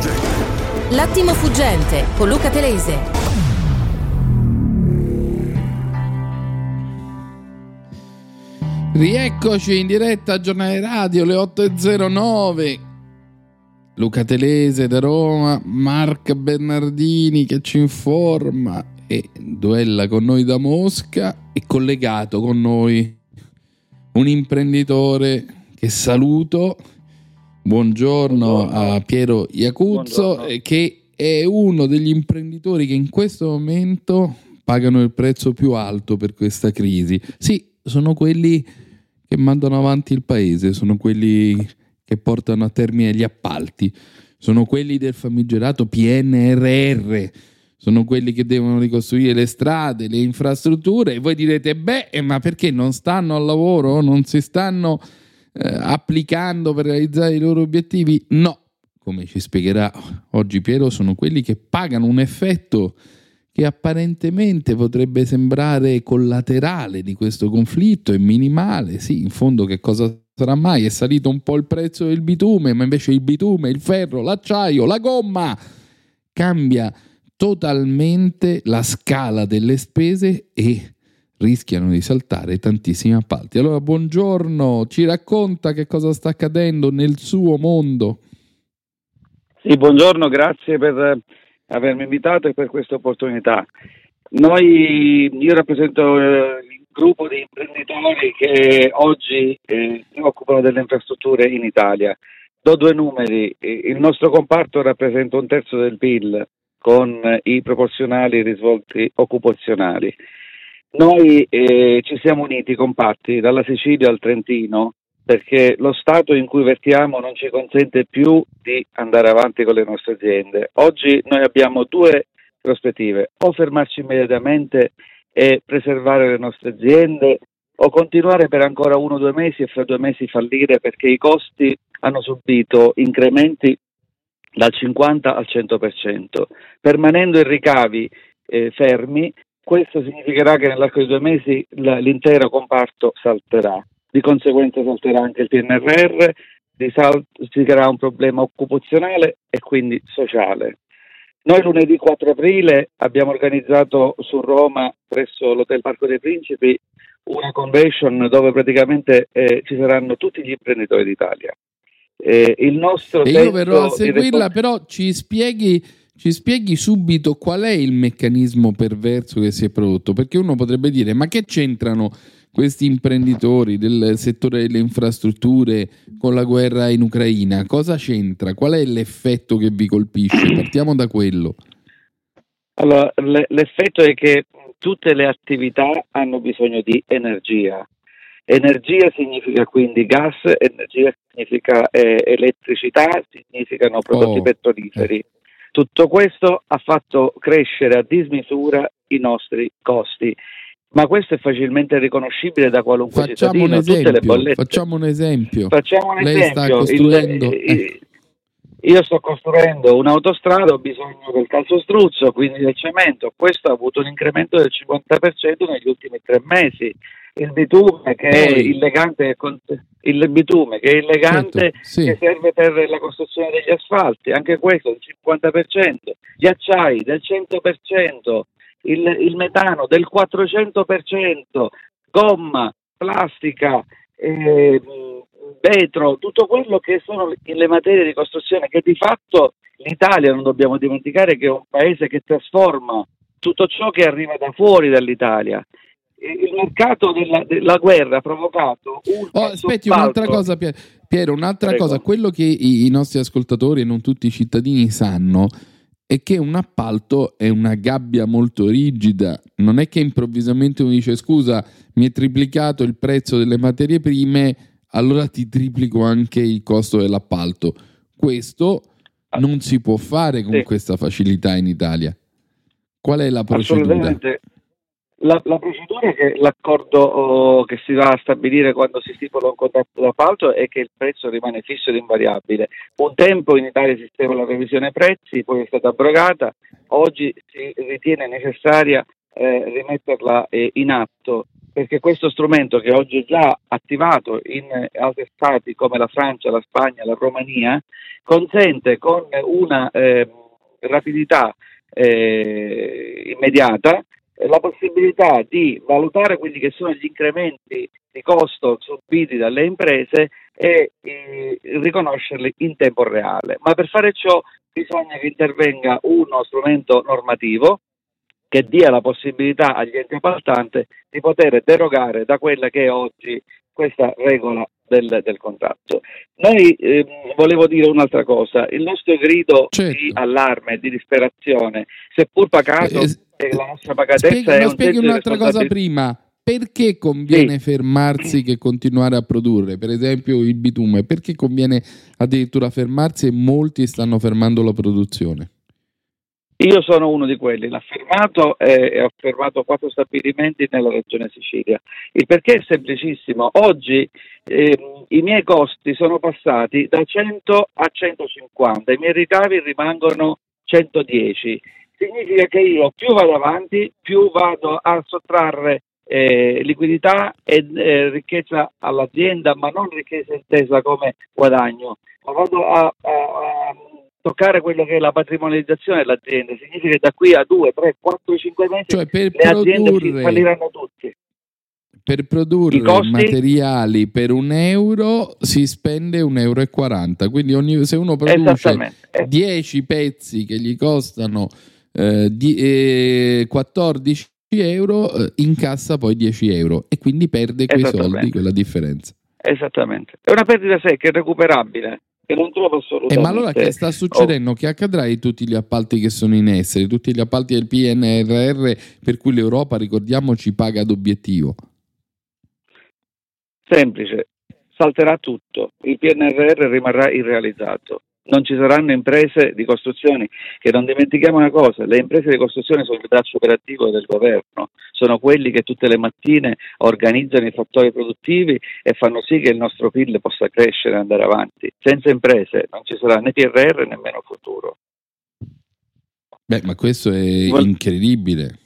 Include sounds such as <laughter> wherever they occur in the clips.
fuggente. L'attimo fuggente con Luca Telese. Rieccoci in diretta a giornale radio le 8.09. Luca Telese da Roma, Mark Bernardini che ci informa e duella con noi da Mosca e collegato con noi un imprenditore che saluto. Buongiorno, Buongiorno. a Piero Iacuzzo Buongiorno. che è uno degli imprenditori che in questo momento pagano il prezzo più alto per questa crisi. Sì, sono quelli che mandano avanti il paese, sono quelli che portano a termine gli appalti, sono quelli del famigerato PNRR, sono quelli che devono ricostruire le strade, le infrastrutture e voi direte, beh, eh, ma perché non stanno al lavoro, non si stanno eh, applicando per realizzare i loro obiettivi? No, come ci spiegherà oggi Piero, sono quelli che pagano un effetto che apparentemente potrebbe sembrare collaterale di questo conflitto, è minimale, sì, in fondo che cosa sarà mai? È salito un po' il prezzo del bitume, ma invece il bitume, il ferro, l'acciaio, la gomma cambia totalmente la scala delle spese e rischiano di saltare tantissimi appalti. Allora, buongiorno, ci racconta che cosa sta accadendo nel suo mondo? Sì, buongiorno, grazie per avermi invitato e per questa opportunità. Noi, io rappresento eh, il gruppo di imprenditori che oggi eh, si occupano delle infrastrutture in Italia. Do due numeri, il nostro comparto rappresenta un terzo del PIL con i proporzionali risvolti occupazionali. Noi eh, ci siamo uniti compatti dalla Sicilia al Trentino perché lo stato in cui vertiamo non ci consente più di andare avanti con le nostre aziende. Oggi noi abbiamo due prospettive, o fermarci immediatamente e preservare le nostre aziende o continuare per ancora uno o due mesi e fra due mesi fallire perché i costi hanno subito incrementi dal 50 al 100%. Permanendo i ricavi eh, fermi, questo significherà che nell'arco di due mesi l'intero comparto salterà di conseguenza salterà anche il PNRR, si creerà un problema occupazionale e quindi sociale. Noi lunedì 4 aprile abbiamo organizzato su Roma, presso l'Hotel Parco dei Principi, una convention dove praticamente eh, ci saranno tutti gli imprenditori d'Italia. Eh, il nostro e io verrò a seguirla, respons- però ci spieghi, ci spieghi subito qual è il meccanismo perverso che si è prodotto, perché uno potrebbe dire ma che c'entrano questi imprenditori del settore delle infrastrutture con la guerra in Ucraina? Cosa c'entra? Qual è l'effetto che vi colpisce? Partiamo da quello. Allora, l'effetto è che tutte le attività hanno bisogno di energia. Energia significa quindi gas, energia significa eh, elettricità, significano prodotti oh. petroliferi. Tutto questo ha fatto crescere a dismisura i nostri costi ma questo è facilmente riconoscibile da qualunque facciamo cittadino. Un esempio, facciamo un esempio. Facciamo un Lei esempio. sta costruendo... Il, eh. Io sto costruendo un'autostrada, ho bisogno del calzostruzzo, quindi del cemento. Questo ha avuto un incremento del 50% negli ultimi tre mesi. Il bitume che è illegante, il bitume che è illegante certo, sì. che serve per la costruzione degli asfalti, anche questo del 50%. Gli acciai del 100% il, il metano del 400%, gomma, plastica, eh, vetro, tutto quello che sono le materie di costruzione che di fatto l'Italia, non dobbiamo dimenticare che è un paese che trasforma tutto ciò che arriva da fuori dall'Italia. Il mercato della, della guerra ha provocato un... Oh, aspetti, un'altra cosa, Piero, un'altra Prego. cosa, quello che i, i nostri ascoltatori e non tutti i cittadini sanno è che un appalto è una gabbia molto rigida, non è che improvvisamente uno dice scusa mi è triplicato il prezzo delle materie prime, allora ti triplico anche il costo dell'appalto. Questo non si può fare con sì. questa facilità in Italia. Qual è la procedura? Assolutamente. La, la, procedura è che l'accordo oh, che si va a stabilire quando si stipula un contratto d'appalto è che il prezzo rimane fisso ed invariabile. Un tempo in Italia esisteva la revisione prezzi, poi è stata abrogata, oggi si ritiene necessaria eh, rimetterla eh, in atto perché questo strumento che oggi è già attivato in altri stati come la Francia, la Spagna, la Romania, consente con una eh, rapidità eh, immediata la possibilità di valutare quelli che sono gli incrementi di costo subiti dalle imprese e eh, riconoscerli in tempo reale. Ma per fare ciò bisogna che intervenga uno strumento normativo che dia la possibilità agli enti appaltanti di poter derogare da quella che è oggi questa regola del, del contratto. Noi eh, volevo dire un'altra cosa, il nostro grido certo. di allarme, di disperazione, seppur pagato, eh, eh, la nostra pagatezza spieghi, è un spieghi un'altra cosa prima. Perché conviene sì. fermarsi che continuare a produrre? Per esempio il bitume, perché conviene addirittura fermarsi e molti stanno fermando la produzione? Io sono uno di quelli, l'ha fermato e ho fermato quattro stabilimenti nella regione Sicilia. Il perché è semplicissimo. Oggi eh, i miei costi sono passati da 100 a 150, i miei ricavi rimangono 110. Significa che io più vado avanti, più vado a sottrarre eh, liquidità e eh, ricchezza all'azienda, ma non ricchezza intesa come guadagno, ma vado a, a, a toccare quello che è la patrimonializzazione dell'azienda, significa che da qui a 2, 3, 4, 5 mesi cioè le aziende falliranno tutti. Per produrre materiali per un euro si spende un euro, e 40, quindi ogni, se uno produce 10 pezzi che gli costano eh, di, eh, 14 euro, eh, incassa poi 10 euro. E quindi perde quei soldi, quella differenza. Esattamente, è una perdita secca, irrecuperabile che non trovo assolutamente. E eh, ma allora che sta succedendo? Oh. Che accadrà di tutti gli appalti che sono in essere, tutti gli appalti del PNRR per cui l'Europa, ricordiamoci, paga ad obiettivo? Semplice, salterà tutto, il PNRR rimarrà irrealizzato non ci saranno imprese di costruzioni, che non dimentichiamo una cosa, le imprese di costruzione sono il braccio operativo del governo, sono quelli che tutte le mattine organizzano i fattori produttivi e fanno sì che il nostro PIL possa crescere e andare avanti. Senza imprese non ci sarà né PRR nemmeno futuro. Beh, ma questo è incredibile.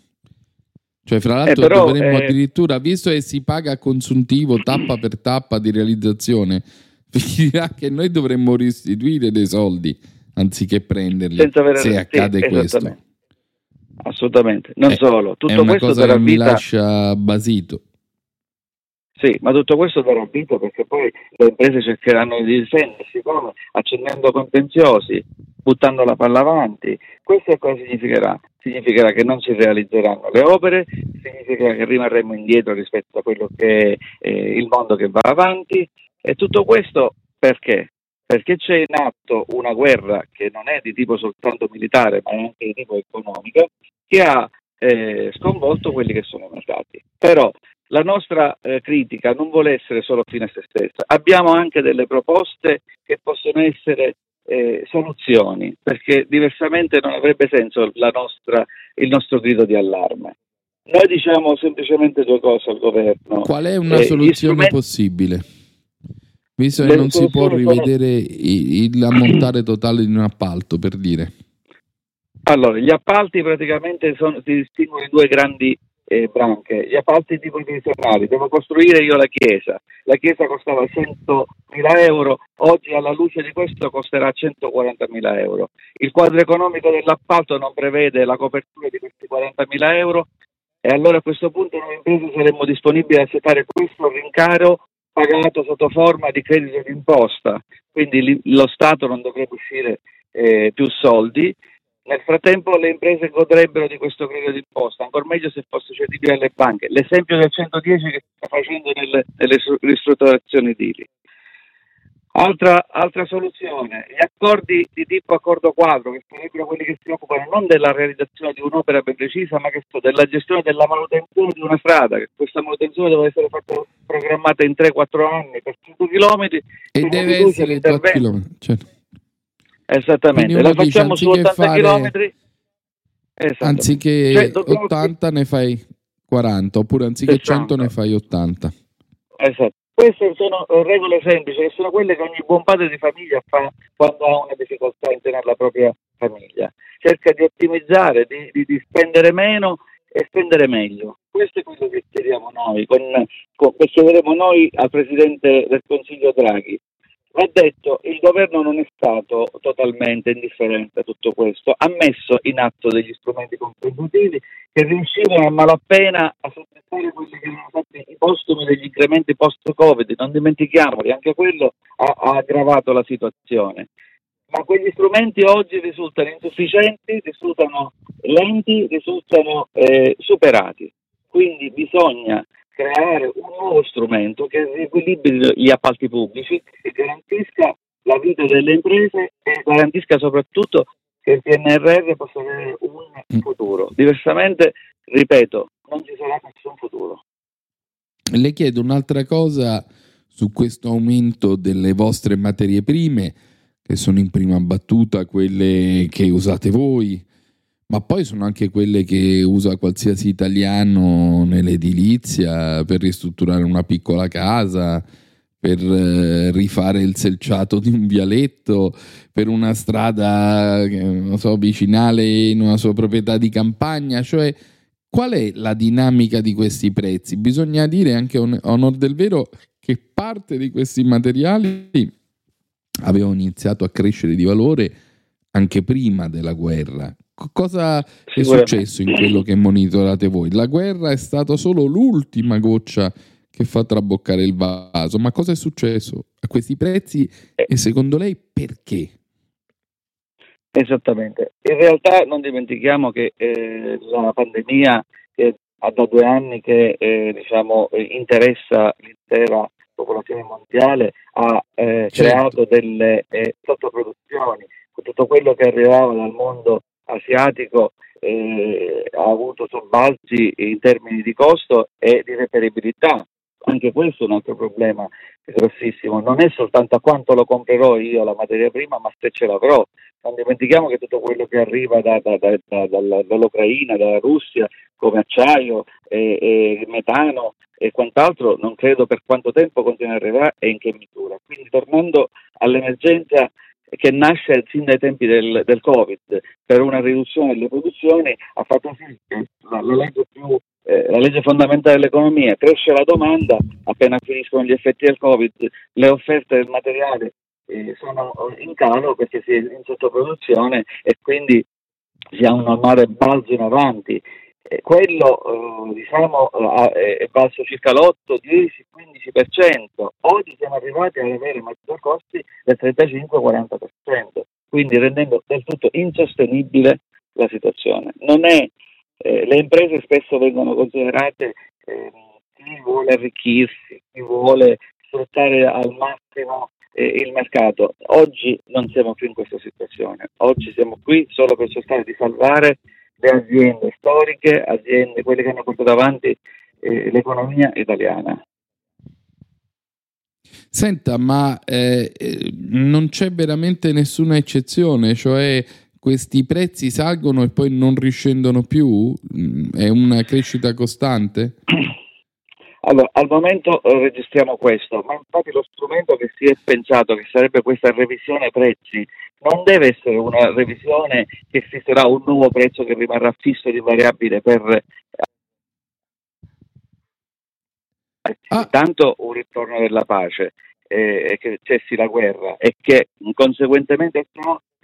Cioè, fra l'altro, eh, però, dovremmo eh... addirittura, visto che si paga a consuntivo tappa per tappa di realizzazione, dirà <laughs> che noi dovremmo restituire dei soldi anziché prenderli avere... se accade sì, questo. Assolutamente, non eh, solo. Tutto è una questo cosa darà mi lascia basito. Sì, ma tutto questo darà vita perché poi le imprese cercheranno di difendersi come? Accendendo contenziosi, buttando la palla avanti. Questo cosa significherà? Significherà che non si realizzeranno le opere, significa che rimarremo indietro rispetto a quello che è eh, il mondo che va avanti e tutto questo perché? Perché c'è in atto una guerra che non è di tipo soltanto militare, ma è anche di tipo economico, che ha eh, sconvolto quelli che sono i mercati. Però la nostra eh, critica non vuole essere solo fine a se stessa, abbiamo anche delle proposte che possono essere eh, soluzioni, perché diversamente non avrebbe senso nostra, il nostro grido di allarme. Noi diciamo semplicemente due cose al governo. Qual è una eh, soluzione possibile? Visto che non si può rivedere sono... l'ammontare totale di un appalto, per dire. Allora, gli appalti praticamente sono, si distinguono in due grandi eh, branche. Gli appalti tipo divisionali, devo costruire io la chiesa. La chiesa costava 100.000 euro, oggi alla luce di questo costerà 140.000 euro. Il quadro economico dell'appalto non prevede la copertura di questi 40.000 euro e allora a questo punto noi imprese saremmo disponibili a accettare questo rincaro pagato sotto forma di credito d'imposta, quindi lo Stato non dovrebbe uscire eh, più soldi. Nel frattempo le imprese godrebbero di questo credito d'imposta, ancora meglio se fosse cedibile alle banche. L'esempio del 110 che sta facendo nelle, nelle ristrutturazioni edili. Altra, altra, soluzione, gli accordi di tipo accordo quadro, che sarebbero quelli che si occupano non della realizzazione di un'opera ben precisa, ma che della gestione della manutenzione di una strada, che questa manutenzione deve essere fatta programmata in 3-4 anni per 100 km e deve essere 4 km. Certo. Esattamente, la facciamo su 80 fare... km. Anziché cioè, 80 ne fai 40, oppure anziché 100 ne fai 80. Esatto. Queste sono regole semplici, che sono quelle che ogni buon padre di famiglia fa quando ha una difficoltà in tenere la propria famiglia. Cerca di ottimizzare, di, di, di spendere meno e spendere meglio. Questo è quello che chiediamo noi, con, con, che chiederemo noi al Presidente del Consiglio Draghi. Va detto, il governo non è stato totalmente indifferente a tutto questo, ha messo in atto degli strumenti contributivi che riuscivano a malapena a sopportare quelli che erano stati i postumi degli incrementi post-Covid, non dimentichiamoli, anche quello ha, ha aggravato la situazione. Ma quegli strumenti oggi risultano insufficienti, risultano lenti, risultano eh, superati. Quindi bisogna creare un nuovo strumento che riequilibri gli appalti pubblici e garantisca la vita delle imprese e garantisca soprattutto che il PNRR possa avere un mm. futuro. Diversamente, ripeto, non ci sarà nessun futuro. Le chiedo un'altra cosa su questo aumento delle vostre materie prime, che sono in prima battuta quelle che usate voi, ma poi sono anche quelle che usa qualsiasi italiano nell'edilizia per ristrutturare una piccola casa, per eh, rifare il selciato di un vialetto, per una strada, non so, vicinale in una sua proprietà di campagna, cioè qual è la dinamica di questi prezzi? Bisogna dire anche onor del vero che parte di questi materiali avevano iniziato a crescere di valore anche prima della guerra. Cosa è successo in quello che monitorate voi? La guerra è stata solo l'ultima goccia che fa traboccare il vaso, ma cosa è successo a questi prezzi eh. e secondo lei perché? Esattamente, in realtà non dimentichiamo che eh, la pandemia che ha da due anni che eh, diciamo, interessa l'intera popolazione mondiale ha eh, certo. creato delle eh, sottoproduzioni, tutto quello che arrivava dal mondo asiatico eh, ha avuto sobbalzi in termini di costo e di reperibilità. Anche questo è un altro problema grossissimo. Non è soltanto a quanto lo comprerò io la materia prima, ma se ce l'avrò. Non dimentichiamo che tutto quello che arriva da, da, da, dall'Ucraina, dalla Russia, come acciaio, e, e metano e quant'altro, non credo per quanto tempo continuerà e in che misura. Quindi tornando all'emergenza che nasce sin dai tempi del, del, Covid. Per una riduzione delle produzioni ha fatto sì che la, la, legge, più, eh, la legge fondamentale dell'economia cresce la domanda, appena finiscono gli effetti del Covid le offerte del materiale eh, sono in calo perché si è in sottoproduzione e quindi si ha un normale balzo in avanti eh, quello eh, diciamo, eh, è basso circa l'8, 10, 15%. Oggi siamo arrivati ad avere maggiori costi del 35-40%, quindi rendendo del tutto insostenibile la situazione. È, le imprese spesso vengono considerate ehm, chi vuole arricchirsi, chi vuole sfruttare al massimo il mercato. Oggi non siamo più in questa situazione, oggi siamo qui solo per cercare di salvare le aziende storiche, aziende, quelle che hanno portato avanti eh, l'economia italiana. Senta, ma eh, eh, non c'è veramente nessuna eccezione, cioè questi prezzi salgono e poi non riscendono più? Mm, è una crescita costante? <clears throat> Allora, al momento eh, registriamo questo, ma infatti lo strumento che si è pensato che sarebbe questa revisione prezzi non deve essere una revisione che fisserà un nuovo prezzo che rimarrà fisso ed invariabile per ah. tanto un ritorno della pace e eh, che cessi la guerra e che conseguentemente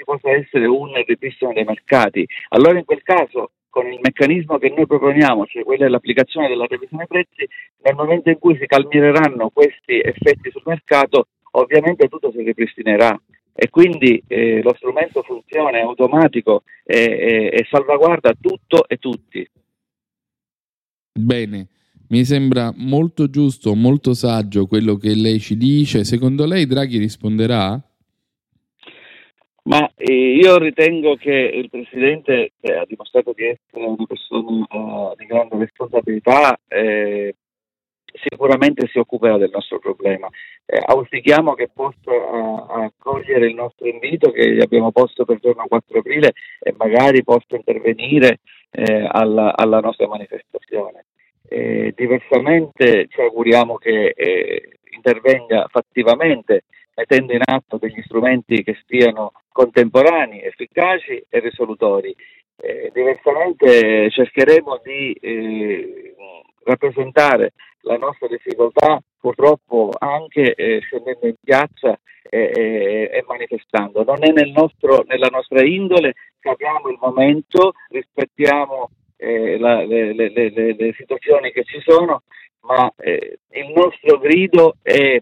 ci possa essere un ripristino dei mercati. Allora in quel caso con il meccanismo che noi proponiamo, cioè quello dell'applicazione della revisione prezzi, nel momento in cui si calmineranno questi effetti sul mercato, ovviamente tutto si ripristinerà e quindi eh, lo strumento funziona, è automatico e, e, e salvaguarda tutto e tutti. Bene, mi sembra molto giusto, molto saggio quello che lei ci dice. Secondo lei Draghi risponderà? Ma eh, io ritengo che il Presidente eh, ha dimostrato di essere una persona uh, di grande responsabilità, eh, sicuramente si occuperà del nostro problema. Eh, auspichiamo che possa accogliere il nostro invito che gli abbiamo posto per il giorno 4 aprile e magari possa intervenire eh, alla, alla, nostra manifestazione. diversamente ci auguriamo che intervenga fattivamente mettendo in atto degli strumenti che siano contemporanei, efficaci e risolutori. Eh, diversamente cercheremo di eh, rappresentare la nostra difficoltà purtroppo anche eh, scendendo in piazza e manifestando. Non è nel nostro, nella nostra indole, capiamo il momento, rispettiamo eh, la, le, le, le, le, situazioni che ci sono, ma eh, il nostro grido è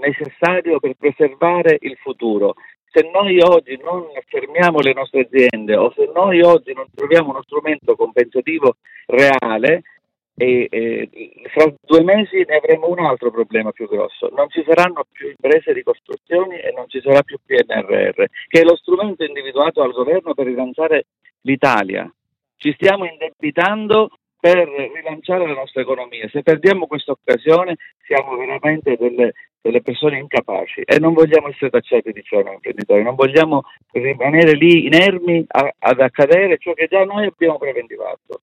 necessario per preservare il futuro. Se noi oggi non fermiamo le nostre aziende o se noi oggi non troviamo uno strumento compensativo reale, e, e, fra due mesi ne avremo un altro problema più grosso. Non ci saranno più imprese di costruzioni e non ci sarà più PNRR, che è lo strumento individuato dal governo per rilanciare l'Italia. Ci stiamo indebitando per rilanciare la nostra economia. Se perdiamo questa occasione siamo veramente delle, delle, persone incapaci e non vogliamo essere tacciati di ciò noi imprenditori, non vogliamo rimanere lì inermi a, ad accadere ciò che già noi abbiamo preventivato.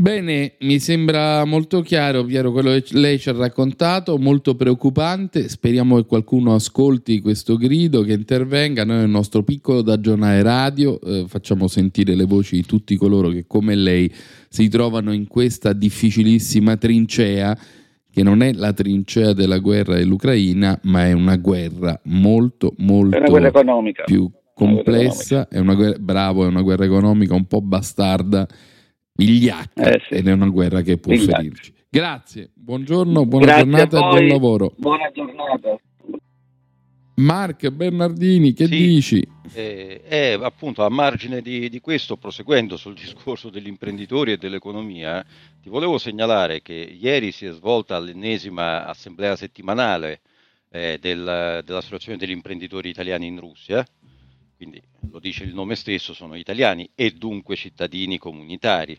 Bene, mi sembra molto chiaro, Piero, quello che lei ci ha raccontato, molto preoccupante. Speriamo che qualcuno ascolti questo grido, che intervenga. Noi, nel nostro piccolo da giornale radio, eh, facciamo sentire le voci di tutti coloro che, come lei, si trovano in questa difficilissima trincea, che non è la trincea della guerra dell'Ucraina, ma è una guerra molto, molto guerra più complessa. È una guerra, bravo, è una guerra economica un po' bastarda vigliacca eh sì. ed è una guerra che può vigliacca. ferirci. Grazie, buongiorno, buona Grazie giornata e buon lavoro. Buona giornata. Mark Bernardini, che sì, dici? Eh, eh, appunto, a margine di, di, questo, proseguendo sul discorso degli imprenditori e dell'economia, ti volevo segnalare che ieri si è svolta l'ennesima assemblea settimanale eh, del, dell'Associazione degli imprenditori italiani in Russia, quindi lo dice il nome stesso, sono italiani e dunque cittadini comunitari.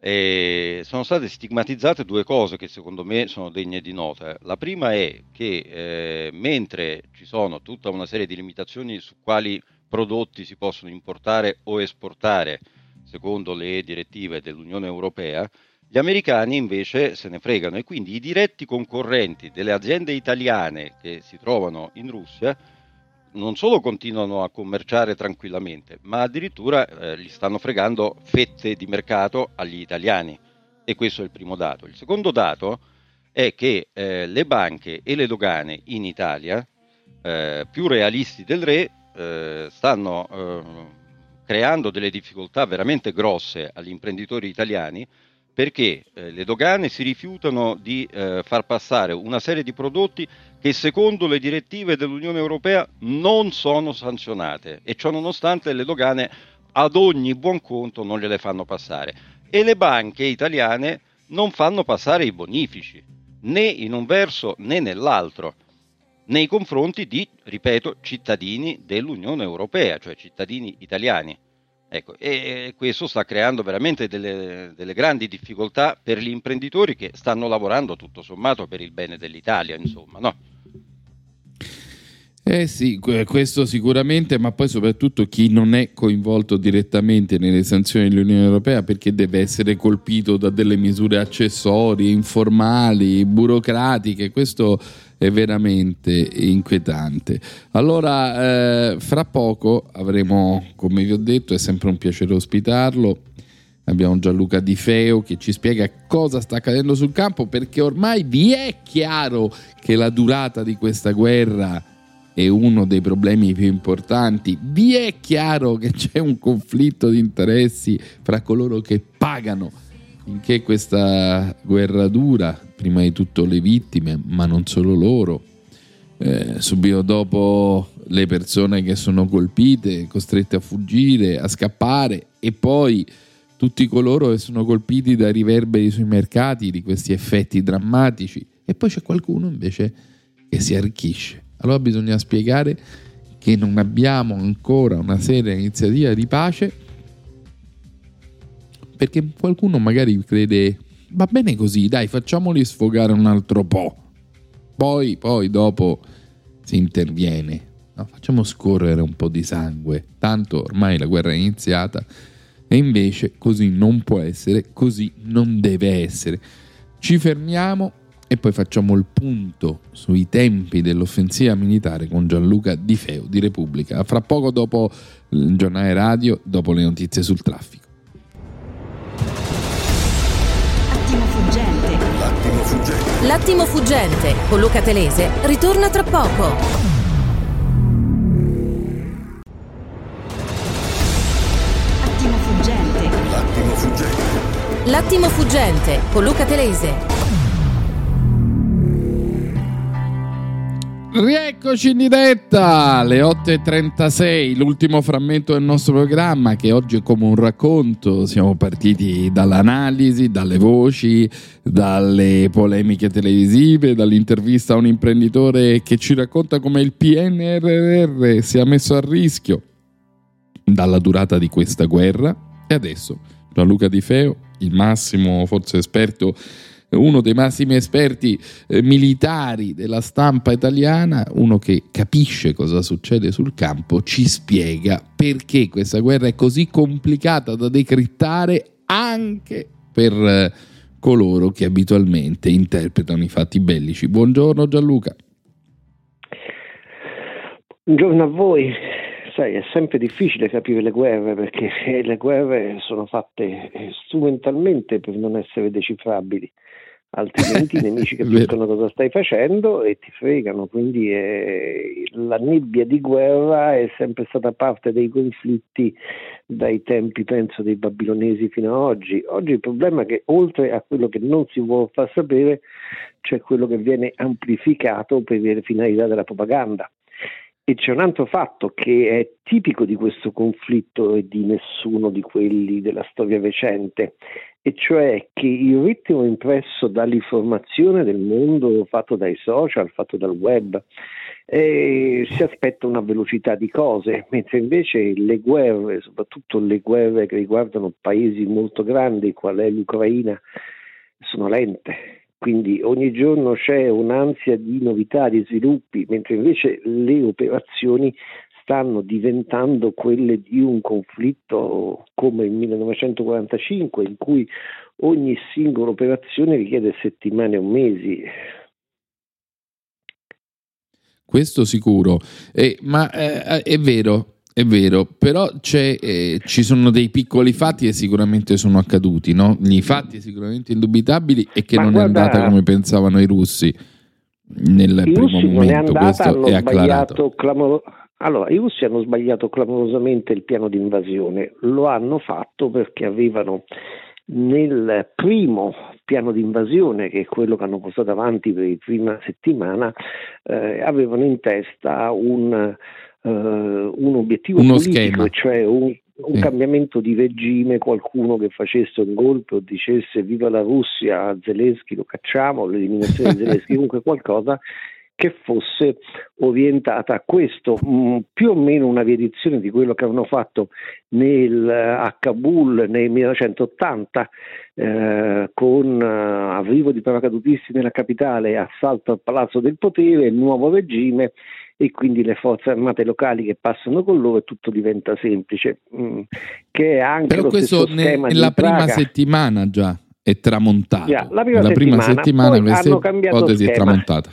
E sono state stigmatizzate due cose che secondo me sono degne di nota. La prima è che eh, mentre ci sono tutta una serie di limitazioni su quali prodotti si possono importare o esportare secondo le direttive dell'Unione Europea, gli americani invece se ne fregano e quindi i diretti concorrenti delle aziende italiane che si trovano in Russia non solo continuano a commerciare tranquillamente, ma addirittura eh, gli stanno fregando fette di mercato agli italiani. E questo è il primo dato. Il secondo dato è che eh, le banche e le dogane in Italia, eh, più realisti del re, eh, stanno eh, creando delle difficoltà veramente grosse agli imprenditori italiani perché eh, le dogane si rifiutano di eh, far passare una serie di prodotti che secondo le direttive dell'Unione Europea non sono sanzionate e ciò nonostante le dogane ad ogni buon conto non gliele fanno passare e le banche italiane non fanno passare i bonifici né in un verso né nell'altro nei confronti di, ripeto, cittadini dell'Unione Europea, cioè cittadini italiani. Ecco, e questo sta creando veramente delle, delle, grandi difficoltà per gli imprenditori che stanno lavorando tutto sommato per il bene dell'Italia, insomma, no? Eh sì, questo sicuramente, ma poi soprattutto chi non è coinvolto direttamente nelle sanzioni dell'Unione Europea perché deve essere colpito da delle misure accessorie, informali, burocratiche, questo è veramente inquietante. Allora, eh, fra poco avremo, come vi ho detto, è sempre un piacere ospitarlo. Abbiamo Gianluca Di Feo che ci spiega cosa sta accadendo sul campo perché ormai vi è chiaro che la durata di questa guerra è uno dei problemi più importanti. Vi è chiaro che c'è un conflitto di interessi fra coloro che pagano finché questa guerra dura, prima di tutto le vittime, ma non solo loro, eh, subito dopo le persone che sono colpite, costrette a fuggire, a scappare e poi tutti coloro che sono colpiti dai riverberi sui mercati di questi effetti drammatici e poi c'è qualcuno invece che si arricchisce. Allora bisogna spiegare che non abbiamo ancora una seria iniziativa di pace perché qualcuno magari crede va bene così, dai, facciamoli sfogare un altro po'. Poi, poi dopo si interviene. No, facciamo scorrere un po' di sangue, tanto ormai la guerra è iniziata e invece così non può essere, così non deve essere. Ci fermiamo e poi facciamo il punto sui tempi dell'offensiva militare con Gianluca Di Feo di Repubblica. Fra poco dopo il giornale radio, dopo le notizie sul traffico. L'attimo fuggente. L'attimo fuggente. L'attimo fuggente con Luca Telese ritorna tra poco. L'attimo fuggente con Luca Telese. Rieccoci in diretta alle 8.36, l'ultimo frammento del nostro programma che oggi è come un racconto. Siamo partiti dall'analisi, dalle voci, dalle polemiche televisive, dall'intervista a un imprenditore che ci racconta come il PNRR sia messo a rischio dalla durata di questa guerra. E adesso Gianluca Di Feo, il massimo forse esperto uno dei massimi esperti eh, militari della stampa italiana, uno che capisce cosa succede sul campo, ci spiega perché questa guerra è così complicata da decrittare anche per eh, coloro che abitualmente interpretano i fatti bellici. Buongiorno Gianluca. Buongiorno a voi. Sai, è sempre difficile capire le guerre perché <laughs> le guerre sono fatte eh, strumentalmente per non essere decifrabili altrimenti i <laughs> nemici capiscono cosa stai facendo e ti fregano. Quindi eh, la nebbia di guerra è sempre stata parte dei conflitti dai tempi, penso, dei babilonesi fino ad oggi. Oggi il problema è che oltre a quello che non si vuole far sapere, c'è quello che viene amplificato per le finalità della propaganda. E c'è un altro fatto che è tipico di questo conflitto e di nessuno di quelli della storia recente, e cioè che il ritmo impresso dall'informazione del mondo fatto dai social, fatto dal web, eh, si aspetta una velocità di cose, mentre invece le guerre, soprattutto le guerre che riguardano paesi molto grandi, qual è l'Ucraina, sono lente. Quindi ogni giorno c'è un'ansia di novità, di sviluppi, mentre invece le operazioni stanno diventando quelle di un conflitto come il 1945 in cui ogni singola operazione richiede settimane o mesi. Questo sicuro, eh, ma eh, è vero, è vero, però eh, ci sono dei piccoli fatti che sicuramente sono accaduti, no? I fatti sicuramente indubitabili e che ma non guarda, è andata come pensavano i russi nel primo momento. Questo è acclarato. Clamor- allora, i russi hanno sbagliato clamorosamente il piano di invasione, lo hanno fatto perché avevano nel primo piano di invasione, che è quello che hanno portato avanti per la prima settimana, eh, avevano in testa un, uh, un obiettivo Uno politico, schema. cioè un, un sì. cambiamento di regime, qualcuno che facesse un golpe o dicesse viva la Russia, Zelensky lo cacciamo, l'eliminazione di Zelensky, <laughs> comunque qualcosa che fosse orientata a questo, mh, mm, più o meno una riedizione di quello che avevano fatto nel, a Kabul nel 1980 eh, con uh, arrivo di paracadutisti nella capitale, assalto al palazzo del potere, nuovo regime e quindi le forze armate locali che passano con loro e tutto diventa semplice. Mm, che è anche Però questo nella prima settimana già è tramontato. Yeah, la prima la settimana, prima settimana questa ipotesi è tramontata.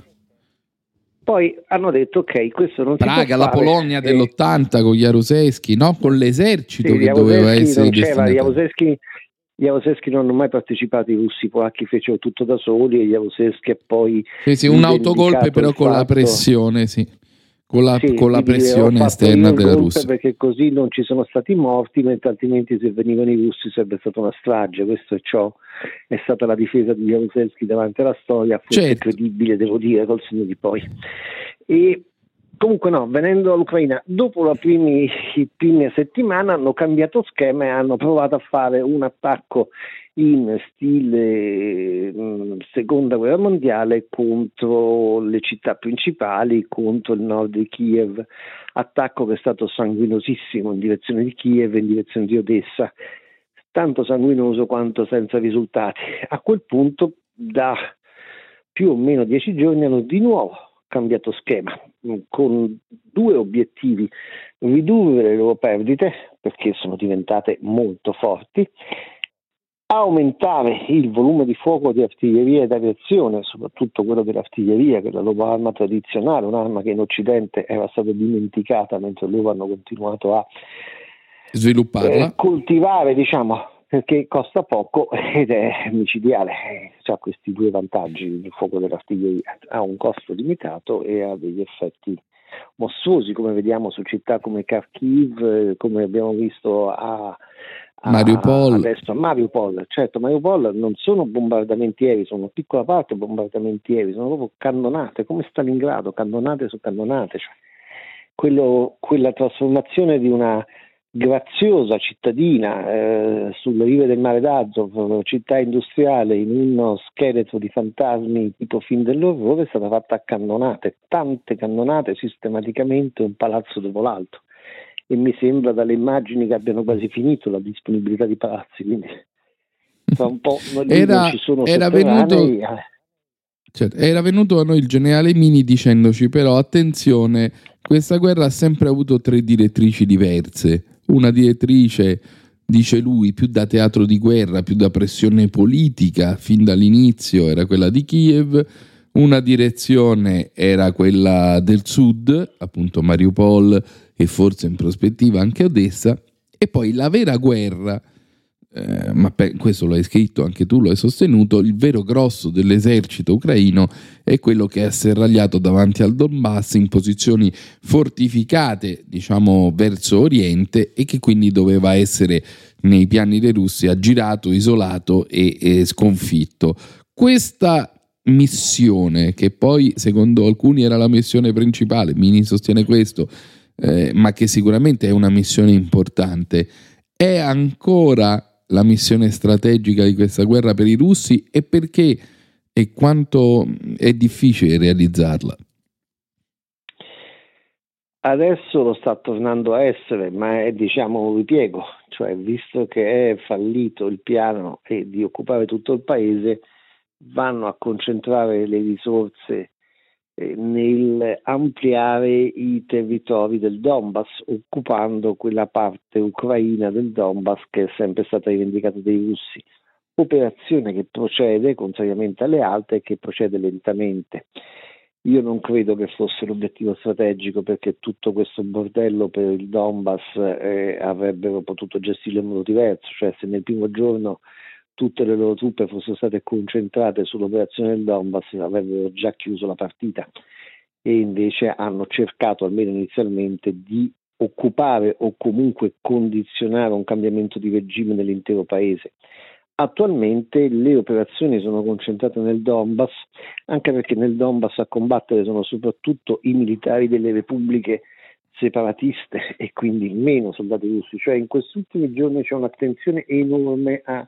Poi hanno detto ok, questo non Praga, si può la Polonia dell'80 con Jaruzelski, no? Con l'esercito sì, che doveva essere Jaruzelski, Jaruzelski non hanno mai partecipato i russi, polacchi fecero tutto da soli e Jaruzelski e poi... Sì, sì, un autogolpe però con fatto... la pressione, sì con la, sì, con la pressione esterna della Russia. Perché così non ci sono stati morti, mentre altrimenti se venivano i russi sarebbe stata una strage. Questo è ciò è stata la difesa di Jaruzelski davanti alla storia, fu certo. credibile, devo dire, col segno di poi. E Comunque no, venendo all'Ucraina, dopo la primi, prime settimane hanno cambiato schema e hanno provato a fare un attacco in stile mh, mm, seconda guerra mondiale contro le città principali, contro il nord di Kiev, attacco che è stato sanguinosissimo in direzione di Kiev e in direzione di Odessa, tanto sanguinoso quanto senza risultati. <laughs> A quel punto da più o meno dieci giorni hanno di nuovo cambiato schema mm, con due obiettivi, ridurre le loro perdite perché sono diventate molto forti aumentare il volume di fuoco di artiglieria ed aviazione, soprattutto quello dell'artiglieria, che è la loro arma tradizionale, un'arma che in Occidente era stata dimenticata mentre loro hanno continuato a svilupparla, eh, coltivare, diciamo, perché costa poco ed è micidiale. Ha questi due vantaggi, il fuoco dell'artiglieria ha un costo limitato e ha degli effetti mostruosi, come vediamo su città come Kharkiv, eh, come abbiamo visto a Mariupol. Adesso Mariupol, certo, Mariupol non sono bombardamenti aerei, sono piccola parte bombardamenti aerei, sono proprio cannonate, come Stalingrado, cannonate su cannonate. Cioè, quello, quella trasformazione di una graziosa cittadina eh, sulle rive del mare d'Azov, città industriale, in uno scheletro di fantasmi tipo film dell'orrore, è stata fatta a cannonate, tante cannonate sistematicamente un palazzo dopo l'altro e mi sembra dalle immagini che abbiano quasi finito la disponibilità di palazzi, quindi tra un po' non, era, ci sono era venuto, eh. certo, era venuto a noi il generale Mini dicendoci però attenzione, questa guerra ha sempre avuto tre direttrici diverse, una direttrice dice lui, più da teatro di guerra, più da pressione politica, fin dall'inizio era quella di Kiev, una direzione era quella del sud, appunto Mariupol, e forse in prospettiva anche Odessa, e poi la vera guerra, eh, ma per, questo lo hai scritto anche tu, lo hai sostenuto, il vero grosso dell'esercito ucraino è quello che è asserragliato davanti al Donbass in posizioni fortificate, diciamo, verso oriente e che quindi doveva essere nei piani dei russi aggirato, isolato e, e sconfitto. Questa missione, che poi secondo alcuni era la missione principale, Mini sostiene questo, eh, ma che sicuramente è una missione importante, è ancora la missione strategica di questa guerra per i russi e perché e quanto è difficile realizzarla? Adesso lo sta tornando a essere, ma è diciamo un ripiego, cioè visto che è fallito il piano di occupare tutto il paese, vanno a concentrare le risorse nel ampliare i territori del Donbass, occupando quella parte ucraina del Donbass che è sempre stata rivendicata dai russi. Operazione che procede, contrariamente alle altre, che procede lentamente. Io non credo che fosse l'obiettivo strategico perché tutto questo bordello per il Donbass eh, avrebbero potuto gestirlo in modo diverso, cioè se nel primo giorno tutte le loro truppe fossero state concentrate sull'operazione del Donbass avrebbero già chiuso la partita e invece hanno cercato almeno inizialmente di occupare o comunque condizionare un cambiamento di regime nell'intero paese. Attualmente le operazioni sono concentrate nel Donbass, anche perché nel Donbass a combattere sono soprattutto i militari delle repubbliche separatiste <laughs> e quindi meno soldati russi, cioè in questi ultimi giorni c'è un'attenzione enorme a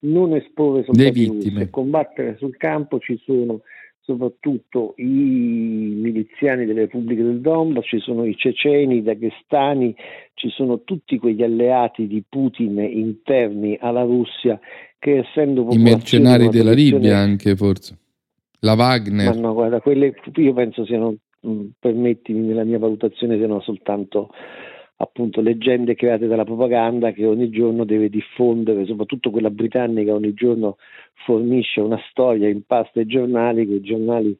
non esporre russi, a combattere sul campo ci sono soprattutto i miliziani delle repubbliche del Donbass, ci sono i ceceni, i daghestani, ci sono tutti quegli alleati di Putin interni alla Russia che essendo i mercenari della Libia anche forse. La Wagner. Ma no guarda quelle io penso siano permettimi nella mia valutazione siano soltanto appunto leggende create dalla propaganda che ogni giorno deve diffondere, soprattutto quella britannica ogni giorno fornisce una storia in pasta ai giornali, che i giornali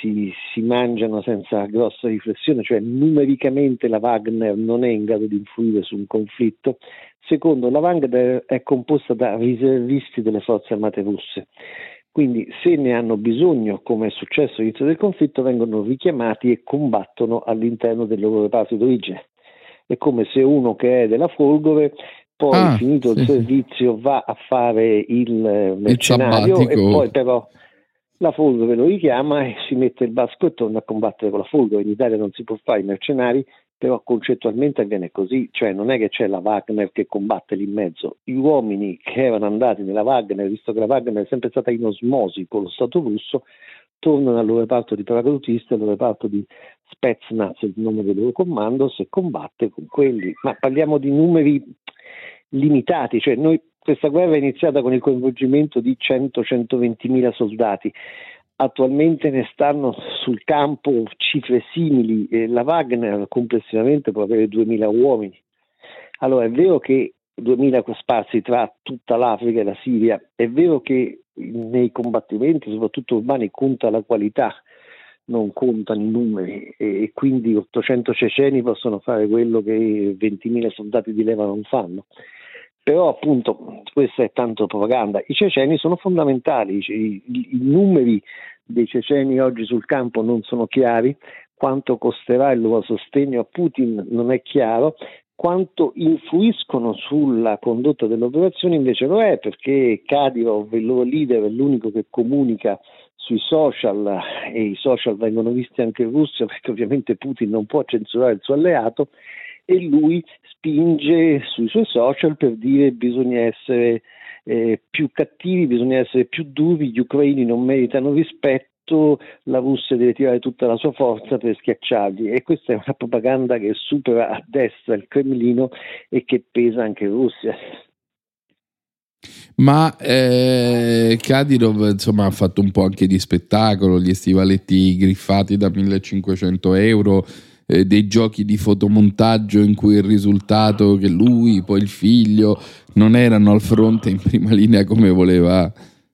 si, si, mangiano senza grossa riflessione, cioè numericamente la Wagner non è in grado di influire su un conflitto. Secondo, la Wagner è composta da riservisti delle forze armate russe, quindi se ne hanno bisogno, come è successo all'inizio del conflitto, vengono richiamati e combattono all'interno del loro reparto d'origine è come se uno che è della Folgore poi ah, finito sì. il servizio va a fare il mercenario il e poi però la Folgore lo richiama e si mette il basco e torna a combattere con la Folgore. In Italia non si può fare i mercenari, però concettualmente avviene così, cioè non è che c'è la Wagner che combatte lì in mezzo, gli uomini che erano andati nella Wagner, visto che la Wagner è sempre stata in osmosi con lo Stato russo, tornano al loro reparto di paracadutisti, al loro reparto di Spetsnaz, il nome del loro comando, se combatte con quelli, ma parliamo di numeri limitati, cioè noi, questa guerra è iniziata con il coinvolgimento di 100-120 mila soldati, attualmente ne stanno sul campo cifre simili, eh, la Wagner complessivamente può avere 2000 uomini. Allora è vero che 2000 sparsi tra tutta l'Africa e la Siria. È vero che nei combattimenti, soprattutto urbani, conta la qualità, non contano i numeri e quindi 800 ceceni possono fare quello che 20.000 soldati di leva non fanno. Però appunto questa è tanto propaganda. I ceceni sono fondamentali, i, i, i numeri dei ceceni oggi sul campo non sono chiari, quanto costerà il loro sostegno a Putin non è chiaro, quanto influiscono sulla condotta delle operazioni invece lo è perché Kadyrov, il loro leader, è l'unico che comunica sui social e i social vengono visti anche in Russia <laughs> perché ovviamente Putin non può censurare il suo alleato e lui spinge sui suoi social per dire bisogna essere eh, più cattivi, bisogna essere più duri, gli ucraini non meritano rispetto, la Russia deve tirare tutta la sua forza per schiacciarli e questa è una propaganda che supera a destra il Cremlino e che pesa anche in Russia. Ma eh, Kadyrov insomma, ha fatto un po' anche di spettacolo, gli stivaletti griffati da 1500 euro, eh, dei giochi di fotomontaggio in cui il risultato che lui, poi il figlio, non erano al fronte in prima linea come voleva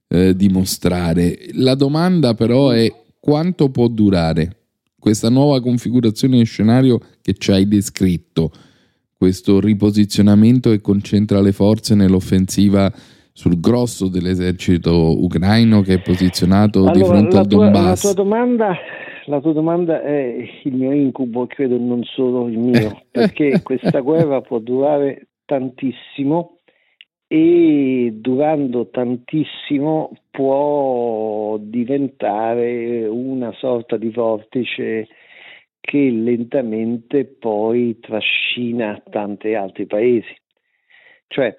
eh, dimostrare. La domanda però è quanto può durare questa nuova configurazione di scenario che ci hai descritto, questo riposizionamento che concentra le forze nell'offensiva sul grosso dell'esercito ucraino che è posizionato allora, di fronte al Donbass. La tua domanda la tua domanda è il mio incubo, credo non solo il mio, <laughs> perché questa guerra può durare tantissimo e durando tantissimo può diventare una sorta di vortice che lentamente poi trascina tanti altri paesi. Cioè,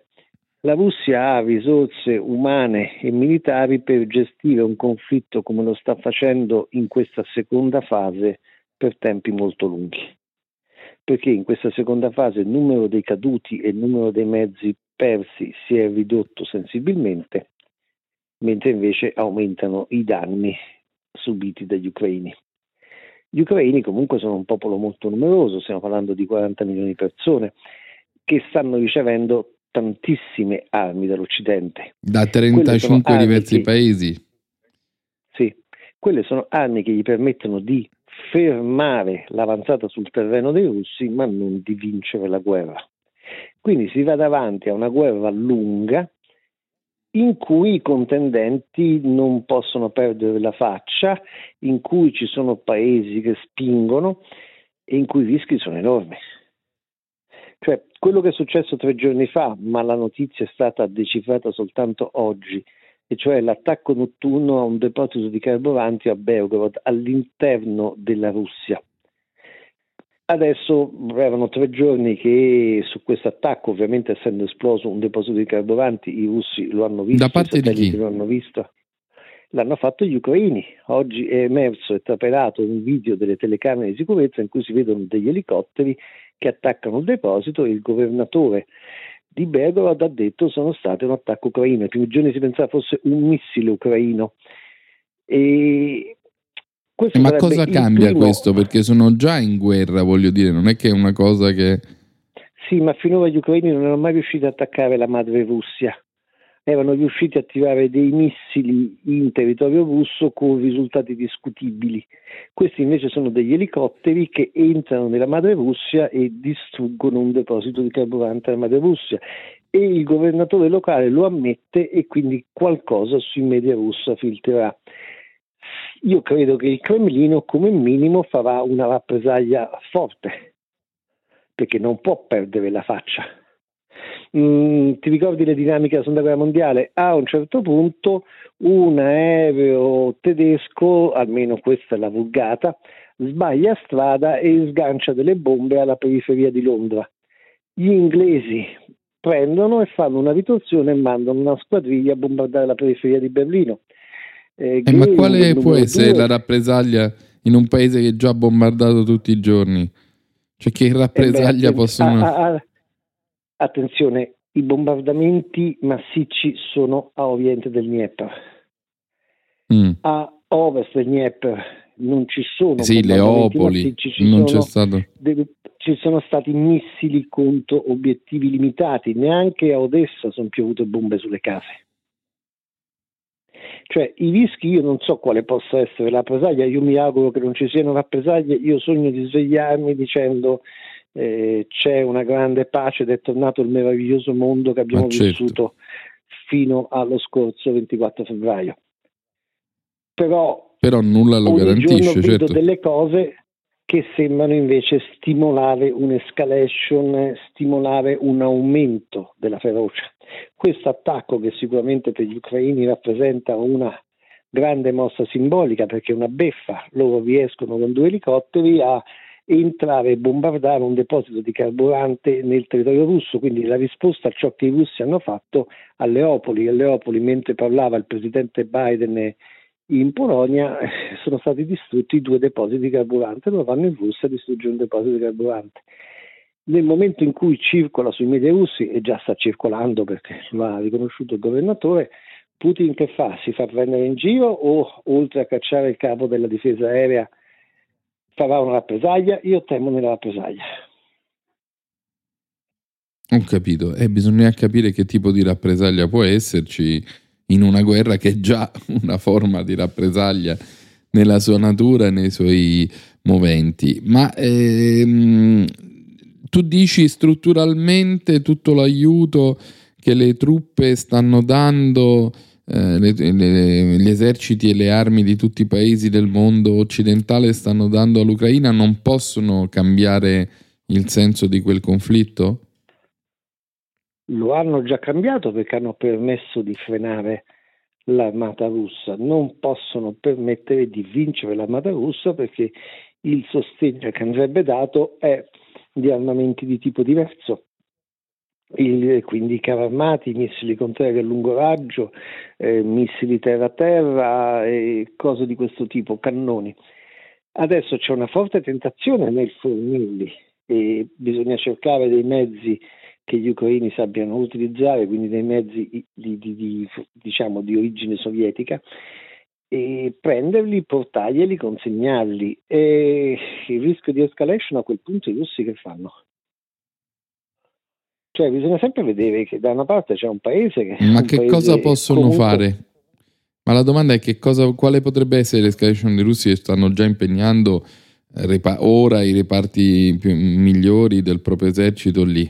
la Russia ha risorse umane e militari per gestire un conflitto come lo sta facendo in questa seconda fase per tempi molto lunghi. Perché in questa seconda fase il numero dei caduti e il numero dei mezzi persi si è ridotto sensibilmente, mentre invece aumentano i danni subiti dagli ucraini. Gli ucraini comunque sono un popolo molto numeroso, stiamo parlando di 40 milioni di persone, che stanno ricevendo tantissime armi dall'Occidente. Da 35 diversi che, paesi. Sì, quelle sono armi che gli permettono di fermare l'avanzata sul terreno dei russi, ma non di vincere la guerra. Quindi si va davanti a una guerra lunga in cui i contendenti non possono perdere la faccia, in cui ci sono paesi che spingono e in cui i rischi sono enormi. Cioè, quello che è successo tre giorni fa, ma la notizia è stata decifrata soltanto oggi, e cioè l'attacco notturno a un deposito di carburanti a Belgorod, all'interno della Russia. Adesso erano tre giorni che su questo attacco, ovviamente essendo esploso un deposito di carburanti, i russi lo hanno visto, da parte di chi? lo hanno visto. L'hanno fatto gli ucraini. Oggi è emerso e trapelato un video delle telecamere di sicurezza in cui si vedono degli elicotteri che attaccano il deposito e il governatore di Belgorod ha detto sono state un attacco ucraino. I primi giorni si pensava fosse un missile ucraino. E ma cosa cambia primo... questo? Perché sono già in guerra, voglio dire, non è che è una cosa che... Sì, ma finora gli ucraini non erano mai riusciti ad attaccare la madre Russia erano riusciti a tirare dei missili in territorio russo con risultati discutibili. Questi invece sono degli elicotteri che entrano nella madre Russia e distruggono un deposito di carburante nella madre Russia. E il governatore locale lo ammette e quindi qualcosa sui media russa filtrerà. Io credo che il Cremlino come minimo farà una rappresaglia forte, perché non può perdere la faccia Mm, ti ricordi le dinamiche della seconda guerra mondiale? A un certo punto un aereo tedesco, almeno questa è la vulgata, sbaglia strada e sgancia delle bombe alla periferia di Londra. Gli inglesi prendono e fanno una ritorsione e mandano una squadriglia a bombardare la periferia di Berlino. Eh, eh, ma quale può essere due... la rappresaglia in un paese che è già bombardato tutti i giorni? Cioè che rappresaglia eh beh, possono... A, a, Attenzione, i bombardamenti massicci sono a oriente del Dnieper. Mm. A ovest del Dnieper non ci sono sì, Leopoli, ci non c'è stato. Delle, ci sono stati missili contro obiettivi limitati, neanche a Odessa sono piovute bombe sulle case. Cioè i rischi io non so quale possa essere la rappresaglia, io mi auguro che non ci siano rappresaglie, io sogno di svegliarmi dicendo eh, c'è una grande pace ed è tornato il meraviglioso mondo che abbiamo certo. vissuto fino allo scorso 24 febbraio. Però, Però nulla lo garantisce. Vedo certo. delle cose che sembrano invece stimolare un'escalation, stimolare un aumento della ferocia. Questo attacco che sicuramente per gli ucraini rappresenta una grande mossa simbolica perché è una beffa, loro riescono con due elicotteri a entrare e bombardare un deposito di carburante nel territorio russo, quindi la risposta a ciò che i russi hanno fatto a Leopoli. A Leopoli, mentre parlava il presidente Biden in Polonia, <laughs> sono stati distrutti due depositi di carburante, loro vanno in Russia a distruggere un deposito di carburante. Nel momento in cui circola sui media russi, e già sta circolando perché ha riconosciuto il governatore, Putin che fa? Si fa prendere in giro o oltre a cacciare il capo della difesa aerea farà una rappresaglia, io temo nella rappresaglia. Ho capito, e bisogna capire che tipo di rappresaglia può esserci in una guerra che è già una forma di rappresaglia nella sua natura e nei suoi moventi. Ma ehm, tu dici strutturalmente tutto l'aiuto che le truppe stanno dando eh, le, le, gli eserciti e le armi di tutti i paesi del mondo occidentale stanno dando all'Ucraina non possono cambiare il senso di quel conflitto? Lo hanno già cambiato perché hanno permesso di frenare l'armata russa, non possono permettere di vincere l'armata russa perché il sostegno che andrebbe dato è di armamenti di tipo diverso il, quindi carri armati, missili contrari a lungo raggio, eh, missili terra-terra e cose di questo tipo, cannoni. Adesso c'è una forte tentazione nel fornirli e bisogna cercare dei mezzi che gli ucraini sappiano utilizzare, quindi dei mezzi di, di, di, diciamo, di origine sovietica, e prenderli, portarglieli, consegnarli. E il rischio di escalation a quel punto i russi che fanno? Cioè bisogna sempre vedere che da una parte c'è un paese che... Ma che cosa possono comunque... fare? Ma la domanda è che cosa, quale potrebbe essere l'escalation dei russi che stanno già impegnando eh, ora i reparti più, migliori del proprio esercito lì?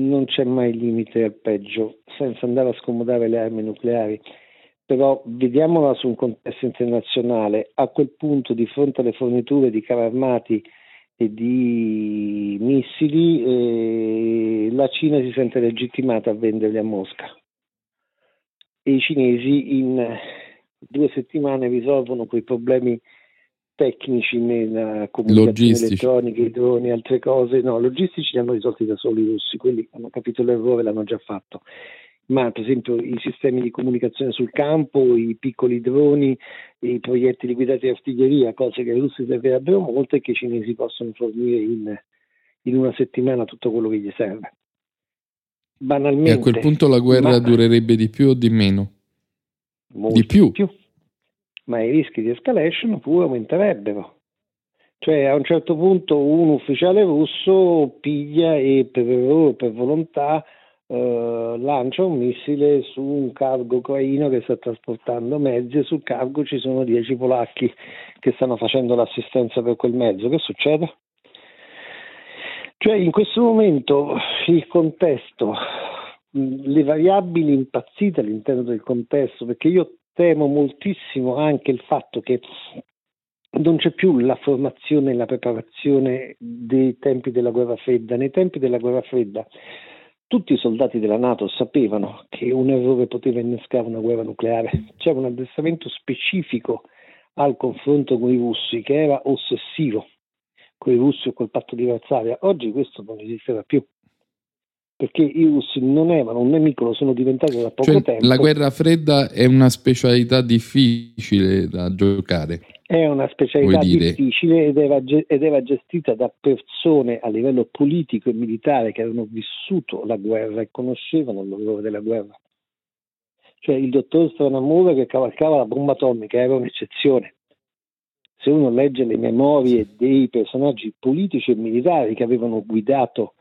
Non c'è mai limite al peggio, senza andare a scomodare le armi nucleari. Però vediamola su un contesto internazionale. A quel punto, di fronte alle forniture di carri armati e di missili, eh, la Cina si sente legittimata a venderli a Mosca. E i cinesi in due settimane risolvono quei problemi tecnici nella comunicazione elettronica, i droni, altre cose. No, logistici li hanno risolti da soli i russi, quelli hanno capito l'errore, l'hanno già fatto ma per esempio i sistemi di comunicazione sul campo, i piccoli droni, i proiettili guidati artiglieria, cose che i russi servirebbero molto e che i cinesi possono fornire in, in una settimana tutto quello che gli serve. Banalmente. E a quel punto la guerra ma, durerebbe di più o di meno? Di più. di più. Ma i rischi di escalation pure aumenterebbero. Cioè a un certo punto un ufficiale russo piglia e per errore, per volontà, eh, lancia un missile su un cargo ucraino che sta trasportando mezzi e sul cargo ci sono 10 polacchi che stanno facendo l'assistenza per quel mezzo. Che succede? Cioè in questo momento il contesto, le variabili impazzite all'interno del contesto, perché io temo moltissimo anche il fatto che non c'è più la formazione e la preparazione dei tempi della guerra fredda. Nei tempi della guerra fredda tutti i soldati della Nato sapevano che un errore poteva innescare una guerra nucleare. C'era un addestramento specifico al confronto con i russi che era ossessivo con i russi o col patto di Varsavia. Oggi questo non esisteva più perché i russi non erano un nemico, lo sono diventati da poco cioè, tempo. La guerra fredda è una specialità difficile da giocare. È una specialità difficile ed era, ed era, gestita da persone a livello politico e militare che avevano vissuto la guerra e conoscevano l'orrore della guerra. Cioè il dottor Stranamore che cavalcava la bomba atomica era un'eccezione. se uno legge le memorie dei personaggi politici e militari che avevano guidato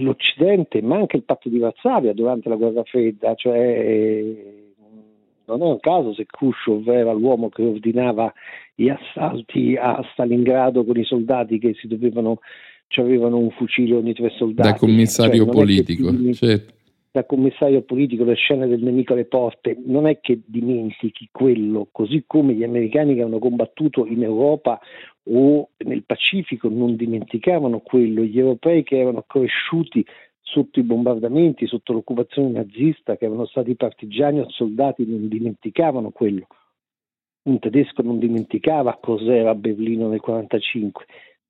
l'Occidente, ma anche il patto di Varsavia durante la guerra fredda, cioè non è un caso se Khrushchev era l'uomo che ordinava gli assalti a Stalingrado con i soldati che si dovevano, avevano un fucile ogni tre soldati. Da commissario cioè, politico, certo da commissario politico le scene del nemico alle porte, non è che dimentichi quello, così come gli americani che hanno combattuto in Europa o nel Pacifico non dimenticavano quello, gli europei che erano cresciuti sotto i bombardamenti, sotto l'occupazione nazista, che erano stati partigiani o soldati, non dimenticavano quello. Un tedesco non dimenticava cos'era Berlino nel 1945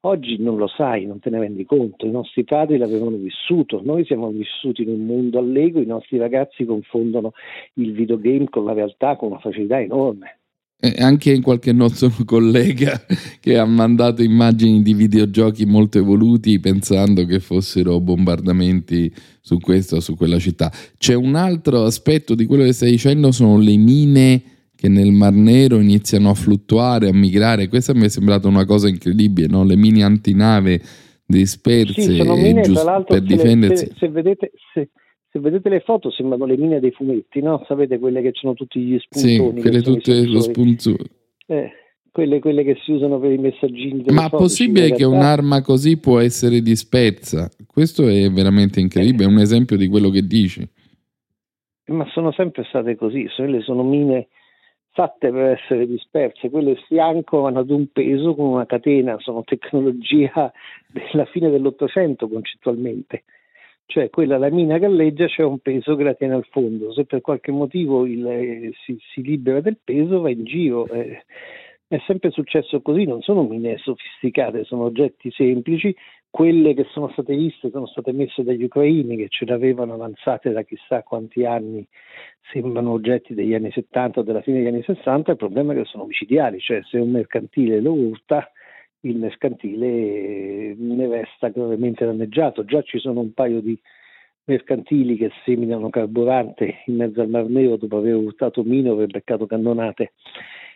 Oggi non lo sai, non te ne rendi conto, i nostri padri l'avevano vissuto, noi siamo vissuti in un mondo allego, i nostri ragazzi confondono il videogame con la realtà con una facilità enorme. E anche in qualche nostro <laughs> collega che ha mandato immagini di videogiochi molto evoluti pensando che fossero bombardamenti su questa o su quella città. C'è un altro aspetto di quello che stai dicendo, sono le mine che nel Mar Nero iniziano a fluttuare, a migrare. Questa mi è sembrata una cosa incredibile, no? le mini antinave disperse sì, mine, giust- per difendersi. Se, se, vedete, se, se, vedete, le foto sembrano le mine dei fumetti, no? Sapete quelle che hanno tutti gli spuntoni. Sì, quelle tutte lo spunzone. Eh, quelle, quelle, che si usano per i messaggini. Ma è possibile che un'arma così può essere dispersa? Questo è veramente incredibile, è un esempio di quello che dici. Ma sono sempre state così, sono mine fatte per essere disperse, quelle si ancorano ad un peso con una catena, sono tecnologia della fine dell'Ottocento concettualmente, cioè quella la mina galleggia c'è un peso che la tiene al fondo, se per qualche motivo il, eh, si, si, libera del peso va in giro. Eh, è sempre successo così, non sono mine sofisticate, sono oggetti semplici quelle che sono state viste sono state messe dagli ucraini che ce l'avevano avanzate da chissà quanti anni, sembrano oggetti degli anni 70 o della fine degli anni 60, il problema è che sono omicidiali, cioè se un mercantile lo urta il mercantile ne resta gravemente danneggiato. Già ci sono un paio di mercantili che seminano carburante in mezzo al Mar Nero dopo aver urtato mino per beccato cannonate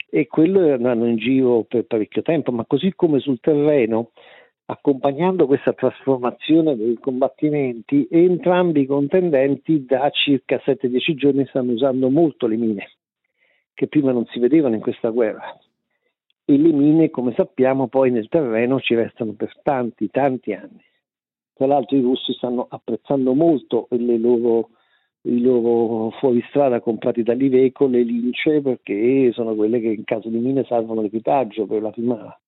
e quello andranno in giro per parecchio tempo, ma così come sul terreno accompagnando questa trasformazione dei combattimenti, entrambi i contendenti da circa 7-10 giorni stanno usando molto le mine, che prima non si vedevano in questa guerra. E le mine, come sappiamo, poi nel terreno ci restano per tanti, tanti anni. Tra l'altro i russi stanno apprezzando molto loro, i loro fuoristrada comprati dall'Iveco, le lince, perché sono quelle che in caso di mine salvano l'equipaggio per la prima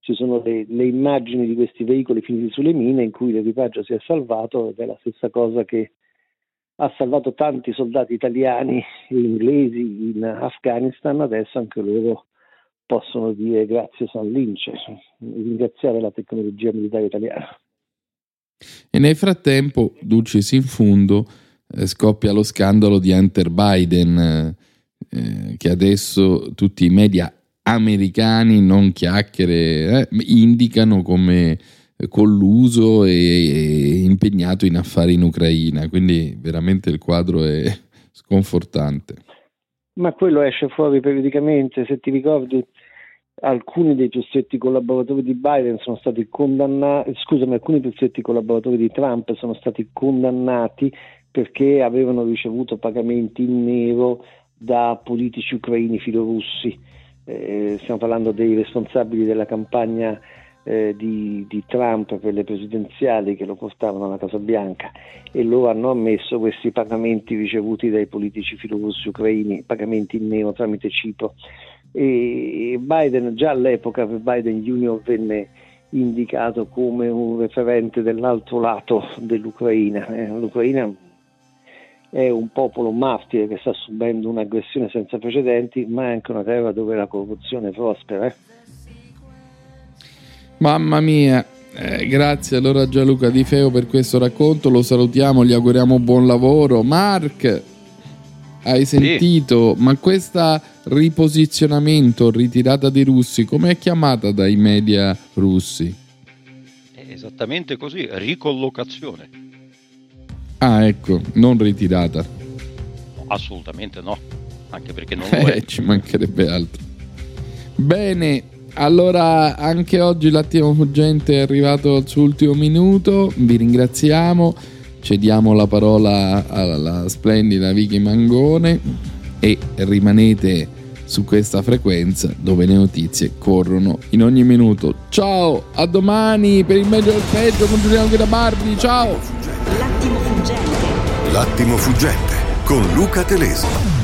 ci sono le, le, immagini di questi veicoli finiti sulle mine in cui l'equipaggio si è salvato ed è la stessa cosa che ha salvato tanti soldati italiani e inglesi in Afghanistan, adesso anche loro possono dire grazie San Lince, ringraziare la tecnologia militare italiana. E nel frattempo, Dulcis in fondo, eh, scoppia lo scandalo di Hunter Biden, eh, che adesso tutti i media americani, non chiacchiere, eh, indicano come colluso e impegnato in affari in Ucraina, quindi veramente il quadro è sconfortante. Ma quello esce fuori periodicamente, se ti ricordi alcuni dei più stretti collaboratori di Biden sono stati condannati, scusami, alcuni più stretti collaboratori di Trump sono stati condannati perché avevano ricevuto pagamenti in nero da politici ucraini filorussi eh, stiamo parlando dei responsabili della campagna eh, di, di, Trump per le presidenziali che lo portavano alla Casa Bianca e loro hanno ammesso questi pagamenti ricevuti dai politici filorussi ucraini, pagamenti in nero tramite Cipro. E Biden, già all'epoca per Biden Junior venne indicato come un referente dell'altro lato dell'Ucraina. Eh, L'Ucraina è un popolo martire che sta subendo un'aggressione senza precedenti, ma è anche una terra dove la corruzione prospera. Eh? Mamma mia, eh, grazie allora Gianluca Di Feo per questo racconto, lo salutiamo, gli auguriamo buon lavoro. Mark, hai sentito, sì. ma questo riposizionamento, ritirata dei russi, come è chiamata dai media russi? È esattamente così, ricollocazione. Ah, ecco, non ritirata. Assolutamente no, anche perché non <laughs> lo è. Ci mancherebbe altro. Bene, allora anche oggi l'attimo fuggente è arrivato al suo ultimo minuto, vi ringraziamo, cediamo la parola alla splendida Vicky Mangone e rimanete su questa frequenza dove le notizie corrono in ogni minuto. Ciao, a domani per il meglio il peggio con Giuliano Girabardi, ciao! L'attimo fuggente. Con Luca Telesi.